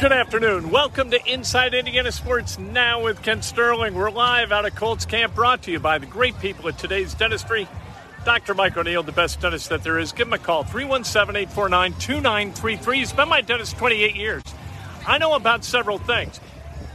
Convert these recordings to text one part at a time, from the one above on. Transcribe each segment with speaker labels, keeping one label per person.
Speaker 1: Good afternoon. Welcome to Inside Indiana Sports Now with Kent Sterling. We're live out of Colts Camp, brought to you by the great people at today's dentistry. Dr. Mike O'Neill, the best dentist that there is. Give him a call, 317 849 2933. He's been my dentist 28 years. I know about several things.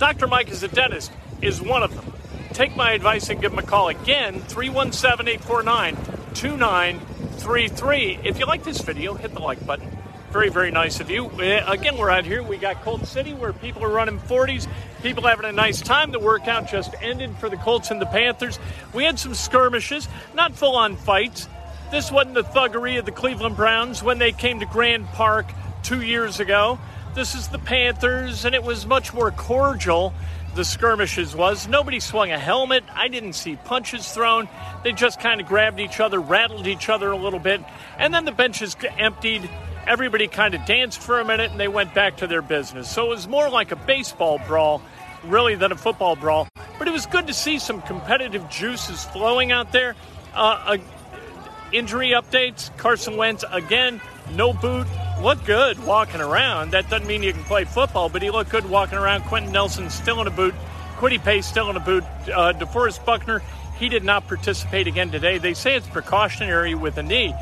Speaker 1: Dr. Mike is a dentist, is one of them. Take my advice and give him a call again, 317 849 2933. If you like this video, hit the like button. Very, very nice of you. Uh, Again, we're out here. We got Colt City where people are running 40s. People having a nice time. The workout just ended for the Colts and the Panthers. We had some skirmishes, not full on fights. This wasn't the thuggery of the Cleveland Browns when they came to Grand Park two years ago. This is the Panthers, and it was much more cordial. The skirmishes was. Nobody swung a helmet. I didn't see punches thrown. They just kind of grabbed each other, rattled each other a little bit, and then the benches emptied everybody kind of danced for a minute and they went back to their business. So it was more like a baseball brawl, really, than a football brawl. But it was good to see some competitive juices flowing out there. Uh, uh, injury updates Carson Wentz, again, no boot. Looked good walking around. That doesn't mean you can play football, but he looked good walking around. Quenton Nelson still in a boot. Kwity Paye still in a boot. Uh, DeForest Buckner, he did not participate again today. They say it's precautionary with a knee,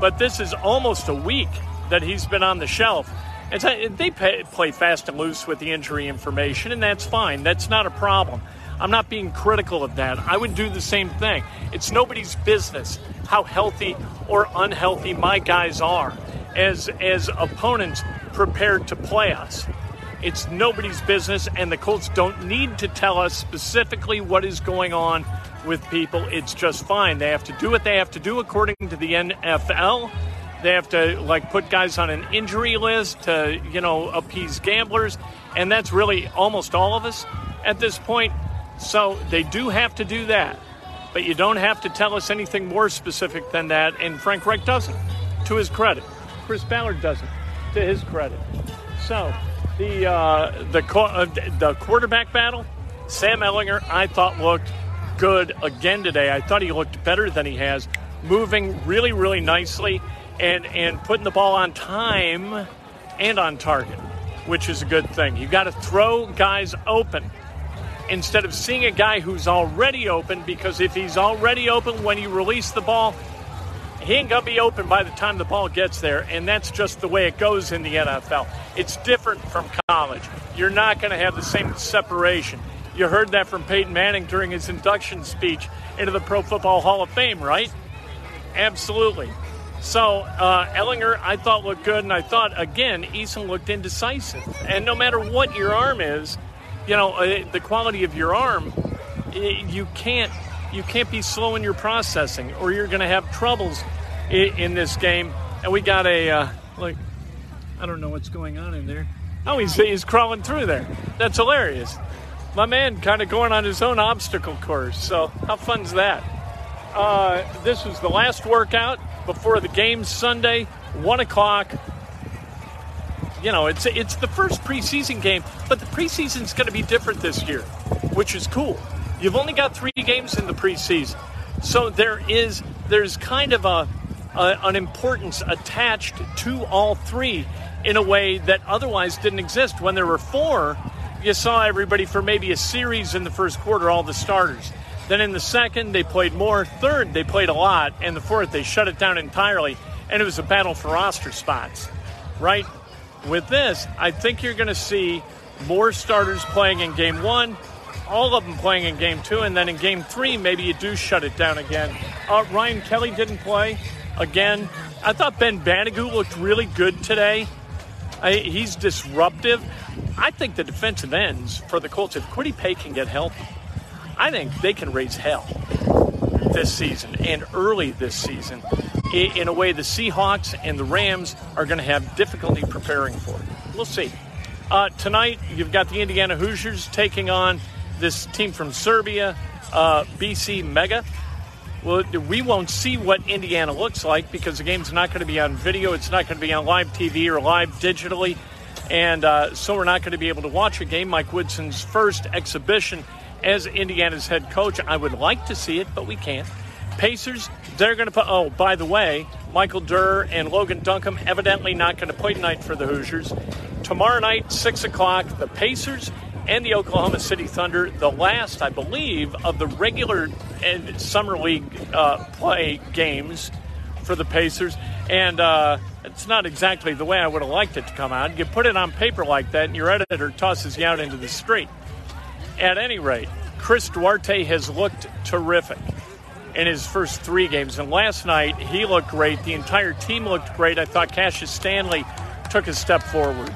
Speaker 1: but this is almost a week that he's been on the shelf. And they play fast and loose with the injury information, and that's fine. That's not a problem. I'm not being critical of that. I would do the same thing. It's nobody's business how healthy or unhealthy my guys are as as opponents prepared to play us. It's nobody's business, and the Colts don't need to tell us specifically what is going on with people. It's just fine. They have to do what they have to do according to the NFL. They have to like put guys on an injury list to you know appease gamblers, and that's really almost all of us at this point. So they do have to do that, but you don't have to tell us anything more specific than that. And Frank Reich doesn't, to his credit. Chris Ballard doesn't, to his credit. So the uh, the uh, the quarterback battle, Sam Ehlinger, I thought looked good again today. I thought he looked better than he has, moving really really nicely and and putting the ball on time and on target, which is a good thing. You got to throw guys open instead of seeing a guy who's already open because if he's already open when you release the ball, he ain't gonna be open by the time the ball gets there, and that's just the way it goes in the NFL. It's different from college. You're not gonna have the same separation. You heard that from Peyton Manning during his induction speech into the Pro Football Hall of Fame, right? Absolutely. So uh, Ehlinger, I thought looked good, and I thought again, Eason looked indecisive. And no matter what your arm is, you know uh, the quality of your arm, you can't you can't be slow in your processing, or you're going to have troubles in, in, this game. And we got a uh, like, I don't know what's going on in there. Oh, he's he's crawling through there. That's hilarious. My man, kind of going on his own obstacle course. So how fun's that? Uh, this was the last workout before the game Sunday, one o'clock. you know, it's it's the first preseason game, but the preseason's going to be different this year, which is cool. You've only got three games in the preseason, so there is there's kind of a, a an importance attached to all three in a way that otherwise didn't exist. When there were four, you saw everybody for maybe a series in the first quarter, all the starters. Then in the second, they played more. Third, they played a lot. And the fourth, they shut it down entirely. And it was a battle for roster spots, right? With this, I think you're going to see more starters playing in game one, all of them playing in game two, and then in game three, maybe you do shut it down again. Uh, Ryan Kelly didn't play again. I thought Ben Banogu looked really good today. I, he's disruptive. I think the defensive ends for the Colts, if Kwity Paye can get healthy, I think they can raise hell this season and early this season in a way the Seahawks and the Rams are going to have difficulty preparing for. It. We'll see. Uh, tonight, you've got the Indiana Hoosiers taking on this team from Serbia, uh, BC Mega. Well, we won't see what Indiana looks like because the game's not going to be on video. It's not going to be on live TV or live digitally. And uh, so we're not going to be able to watch a game. Mike Woodson's first exhibition as Indiana's head coach. I would like to see it, but we can't. Pacers, they're going to put. Oh, by the way, Michael Durr and Logan Duncombe evidently not going to play tonight for the Hoosiers. Tomorrow night, 6 o'clock, the Pacers and the Oklahoma City Thunder, the last, I believe, of the regular and summer league uh, play games for the Pacers. And uh, it's not exactly the way I would have liked it to come out. You put it on paper like that, and your editor tosses you out into the street. At any rate, Chris Duarte has looked terrific in his first three games. And last night, he looked great. The entire team looked great. I thought Cassius Stanley took a step forward.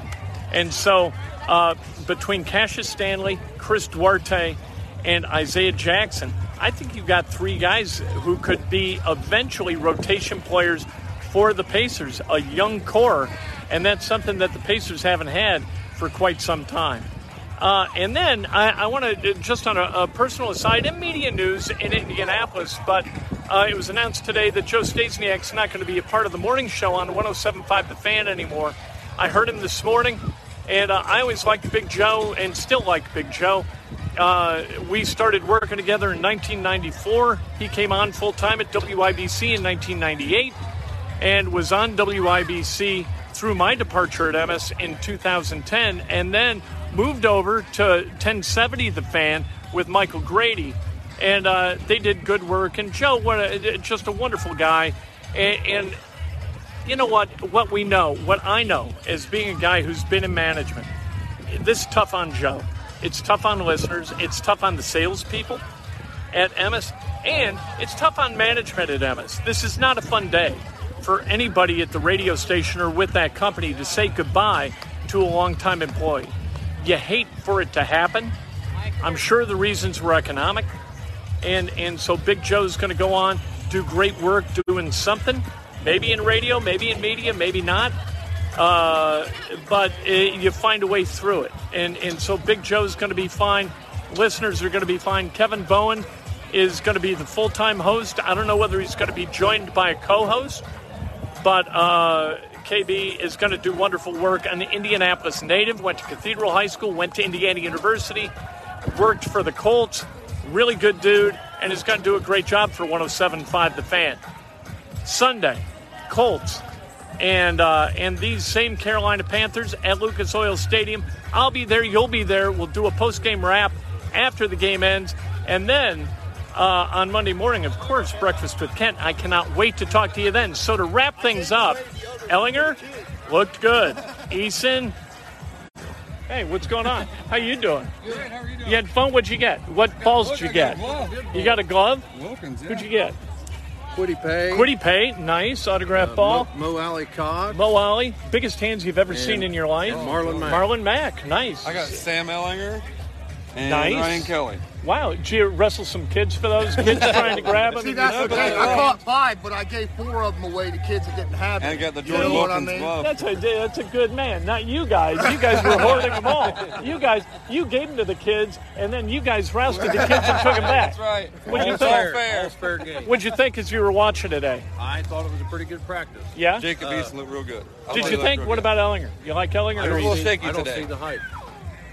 Speaker 1: And so, uh, between Cassius Stanley, Chris Duarte, and Isaiah Jackson, I think you've got three guys who could be eventually rotation players for the Pacers, a young core. And that's something that the Pacers haven't had for quite some time. Uh, and then I, I want to just on a, a, personal aside in media news in Indianapolis, but uh, it was announced today that Joe Staysniak's not going to be a part of the morning show on 107.5 The Fan anymore. I heard him this morning, and uh, I always liked Big Joe and still like Big Joe. Uh, we started working together in 1994. He came on full time at WIBC in 1998 and was on WIBC through my departure at Emmis in 2010, and then moved over to 1070 The Fan with Michael Grady, and uh, they did good work. And Joe, what a, just a wonderful guy, and, and you know what? What we know, what I know, as being a guy who's been in management, this is tough on Joe. It's tough on listeners. It's tough on the salespeople at Emmis, and it's tough on management at Emmis. This is not a fun day for anybody at the radio station or with that company to say goodbye to a longtime employee. You hate for it to happen. I'm sure the reasons were economic. And, and so Big Joe's going to go on, do great work doing something, maybe in radio, maybe in media, maybe not. Uh, but it, you find a way through it. And, and so Big Joe's going to be fine. Listeners are going to be fine. Kevin Bowen is going to be the full time host. I don't know whether he's going to be joined by a co host, but uh, KB is going to do wonderful work. An Indianapolis native, went to Cathedral High School, went to Indiana University, worked for the Colts. Really good dude, and is going to do a great job for 107.5 The Fan. Sunday, Colts and uh, and these same Carolina Panthers at Lucas Oil Stadium. I'll be there. You'll be there. We'll do a post game wrap after the game ends, and then uh, on Monday morning, of course, breakfast with Kent. I cannot wait to talk to you then. So to wrap things up, Ehlinger looked good. Eason. Hey, what's going on? How you doing?
Speaker 2: Good. How are you doing?
Speaker 1: You had fun. What'd you get? What balls did you get? You got a glove?
Speaker 2: Wilkins. Yeah.
Speaker 1: Who'd you get?
Speaker 3: Kwity Paye.
Speaker 1: Kwity Paye, nice autograph ball.
Speaker 3: Mo, Mo Alie-Cox.
Speaker 1: Mo Alie, biggest hands you've ever
Speaker 3: And-
Speaker 1: seen in your life.
Speaker 3: Marlon Mack.
Speaker 1: Marlon Mack, nice.
Speaker 2: I got Sam Ehlinger. And
Speaker 1: Nice.
Speaker 2: Ryan Kelly.
Speaker 1: Wow, did you wrestle some kids for those kids trying to grab them?
Speaker 4: See, that's the thing.
Speaker 2: I-
Speaker 4: I caught five, but I gave four of them away to kids that didn't have
Speaker 2: And
Speaker 4: it.
Speaker 2: got the
Speaker 4: You
Speaker 2: Jordan
Speaker 4: know what I mean?
Speaker 2: glove.
Speaker 1: That's a that's a good man. Not you guys. You guys were hoarding them all. You guys, you gave them to the kids, and then you guys rousted the kids and took them back.
Speaker 2: That's right.
Speaker 1: What'd you think?
Speaker 2: all
Speaker 3: Fair.
Speaker 2: fair.
Speaker 3: Fair game.
Speaker 1: What'd you think as you were watching today?
Speaker 3: I thought it was a pretty good practice.
Speaker 1: Yeah.
Speaker 2: Jacob Eason looked real good. I
Speaker 1: Did you think? What
Speaker 2: real
Speaker 1: about Ehlinger? You like Ehlinger?
Speaker 2: I was a little
Speaker 1: you-
Speaker 2: shaky
Speaker 3: I don't
Speaker 2: today.
Speaker 3: see the hype.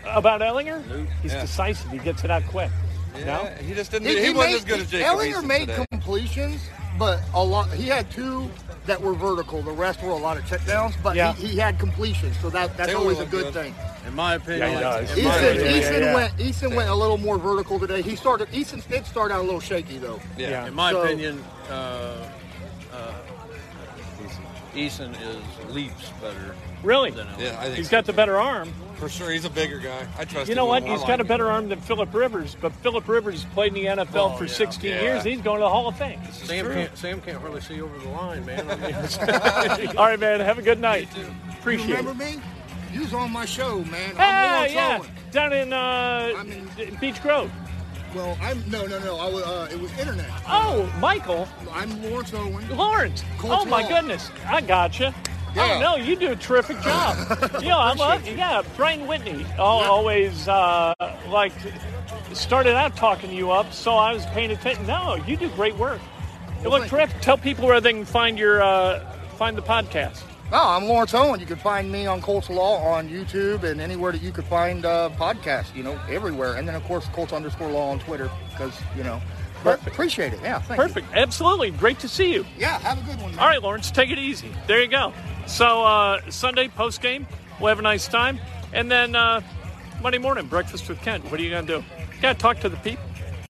Speaker 1: About Ehlinger? He's
Speaker 2: Yeah.
Speaker 1: decisive. He gets it out quick.
Speaker 2: good.
Speaker 1: No?
Speaker 2: Yeah, he just didn't.
Speaker 4: He,
Speaker 2: He,
Speaker 4: he
Speaker 2: wasn't
Speaker 4: made,
Speaker 2: as good as
Speaker 4: he-
Speaker 2: Jacob
Speaker 4: Ehlinger
Speaker 2: Eason
Speaker 4: made
Speaker 2: today.
Speaker 4: completions, but a lot. He had two that were vertical. The rest were a lot of checkdowns, but
Speaker 1: Yeah.
Speaker 4: he, he had completions, so that that's
Speaker 2: They
Speaker 4: always a good
Speaker 2: good.
Speaker 4: thing.
Speaker 3: In my opinion,
Speaker 1: Yeah, he does.
Speaker 3: in my
Speaker 1: yeah,
Speaker 3: opinion,
Speaker 4: Eason
Speaker 1: yeah.
Speaker 4: went. Eason went a little more vertical today. He started. Eason did start out a little shaky though.
Speaker 2: yeah.
Speaker 1: Yeah.
Speaker 3: in my
Speaker 4: So-
Speaker 3: opinion, uh, uh, Eason is leaps better.
Speaker 1: Really?
Speaker 3: than Ehlinger.
Speaker 2: Yeah, I think
Speaker 1: He's
Speaker 2: so,
Speaker 1: got the better arm.
Speaker 2: For sure, he's a bigger guy. I trust.
Speaker 1: You know
Speaker 2: a
Speaker 1: what?
Speaker 2: little. I
Speaker 1: He's
Speaker 2: like
Speaker 1: got a
Speaker 2: him.
Speaker 1: better arm than Philip Rivers, but Philip Rivers played in the NFL
Speaker 3: Oh,
Speaker 1: for
Speaker 3: yeah.
Speaker 1: 16
Speaker 2: Yeah.
Speaker 1: years. He's going to the Hall of Fame.
Speaker 3: Sam can't, Sam can't hardly see over the line, man. I mean,
Speaker 1: All right, man. Have a good night. Appreciate
Speaker 4: You
Speaker 1: it.
Speaker 4: remember me? You was on my show, man. I'm
Speaker 1: Ah, yeah,
Speaker 4: Owen.
Speaker 1: down in uh,
Speaker 4: I'm in-
Speaker 1: Beech Grove.
Speaker 4: Well, I'm no, no, no. I was. Uh, it was internet.
Speaker 1: Oh, Michael
Speaker 4: I'm Lawrence Owen.
Speaker 1: Lawrence.
Speaker 4: Colts
Speaker 1: oh my
Speaker 4: Law.
Speaker 1: goodness, I gotcha.
Speaker 4: Yeah.
Speaker 1: Oh no, you do a terrific job. you know, I love. Yeah, Brian Whitney al- always uh, like started out talking you up, so I was paying attention. No, you do great work. You look
Speaker 4: thank
Speaker 1: terrific. Tell people where they can find your uh, find the podcast.
Speaker 4: Oh, I'm Lawrence Owen. You can find me on Colts Law on YouTube and anywhere that you could find uh, podcasts. You know, everywhere. And then of course Colts underscore Law on Twitter because you know. But
Speaker 1: Perfect.
Speaker 4: appreciate it. Yeah. Thank you.
Speaker 1: Perfect. Absolutely. Great to see you.
Speaker 4: Yeah. Have a good one. Man.
Speaker 1: All right, Lawrence, take it easy. There you go. So uh, Sunday post game, we'll have a nice time, and then uh, Monday morning breakfast with Kent. What are you gonna do? You gotta talk to the people.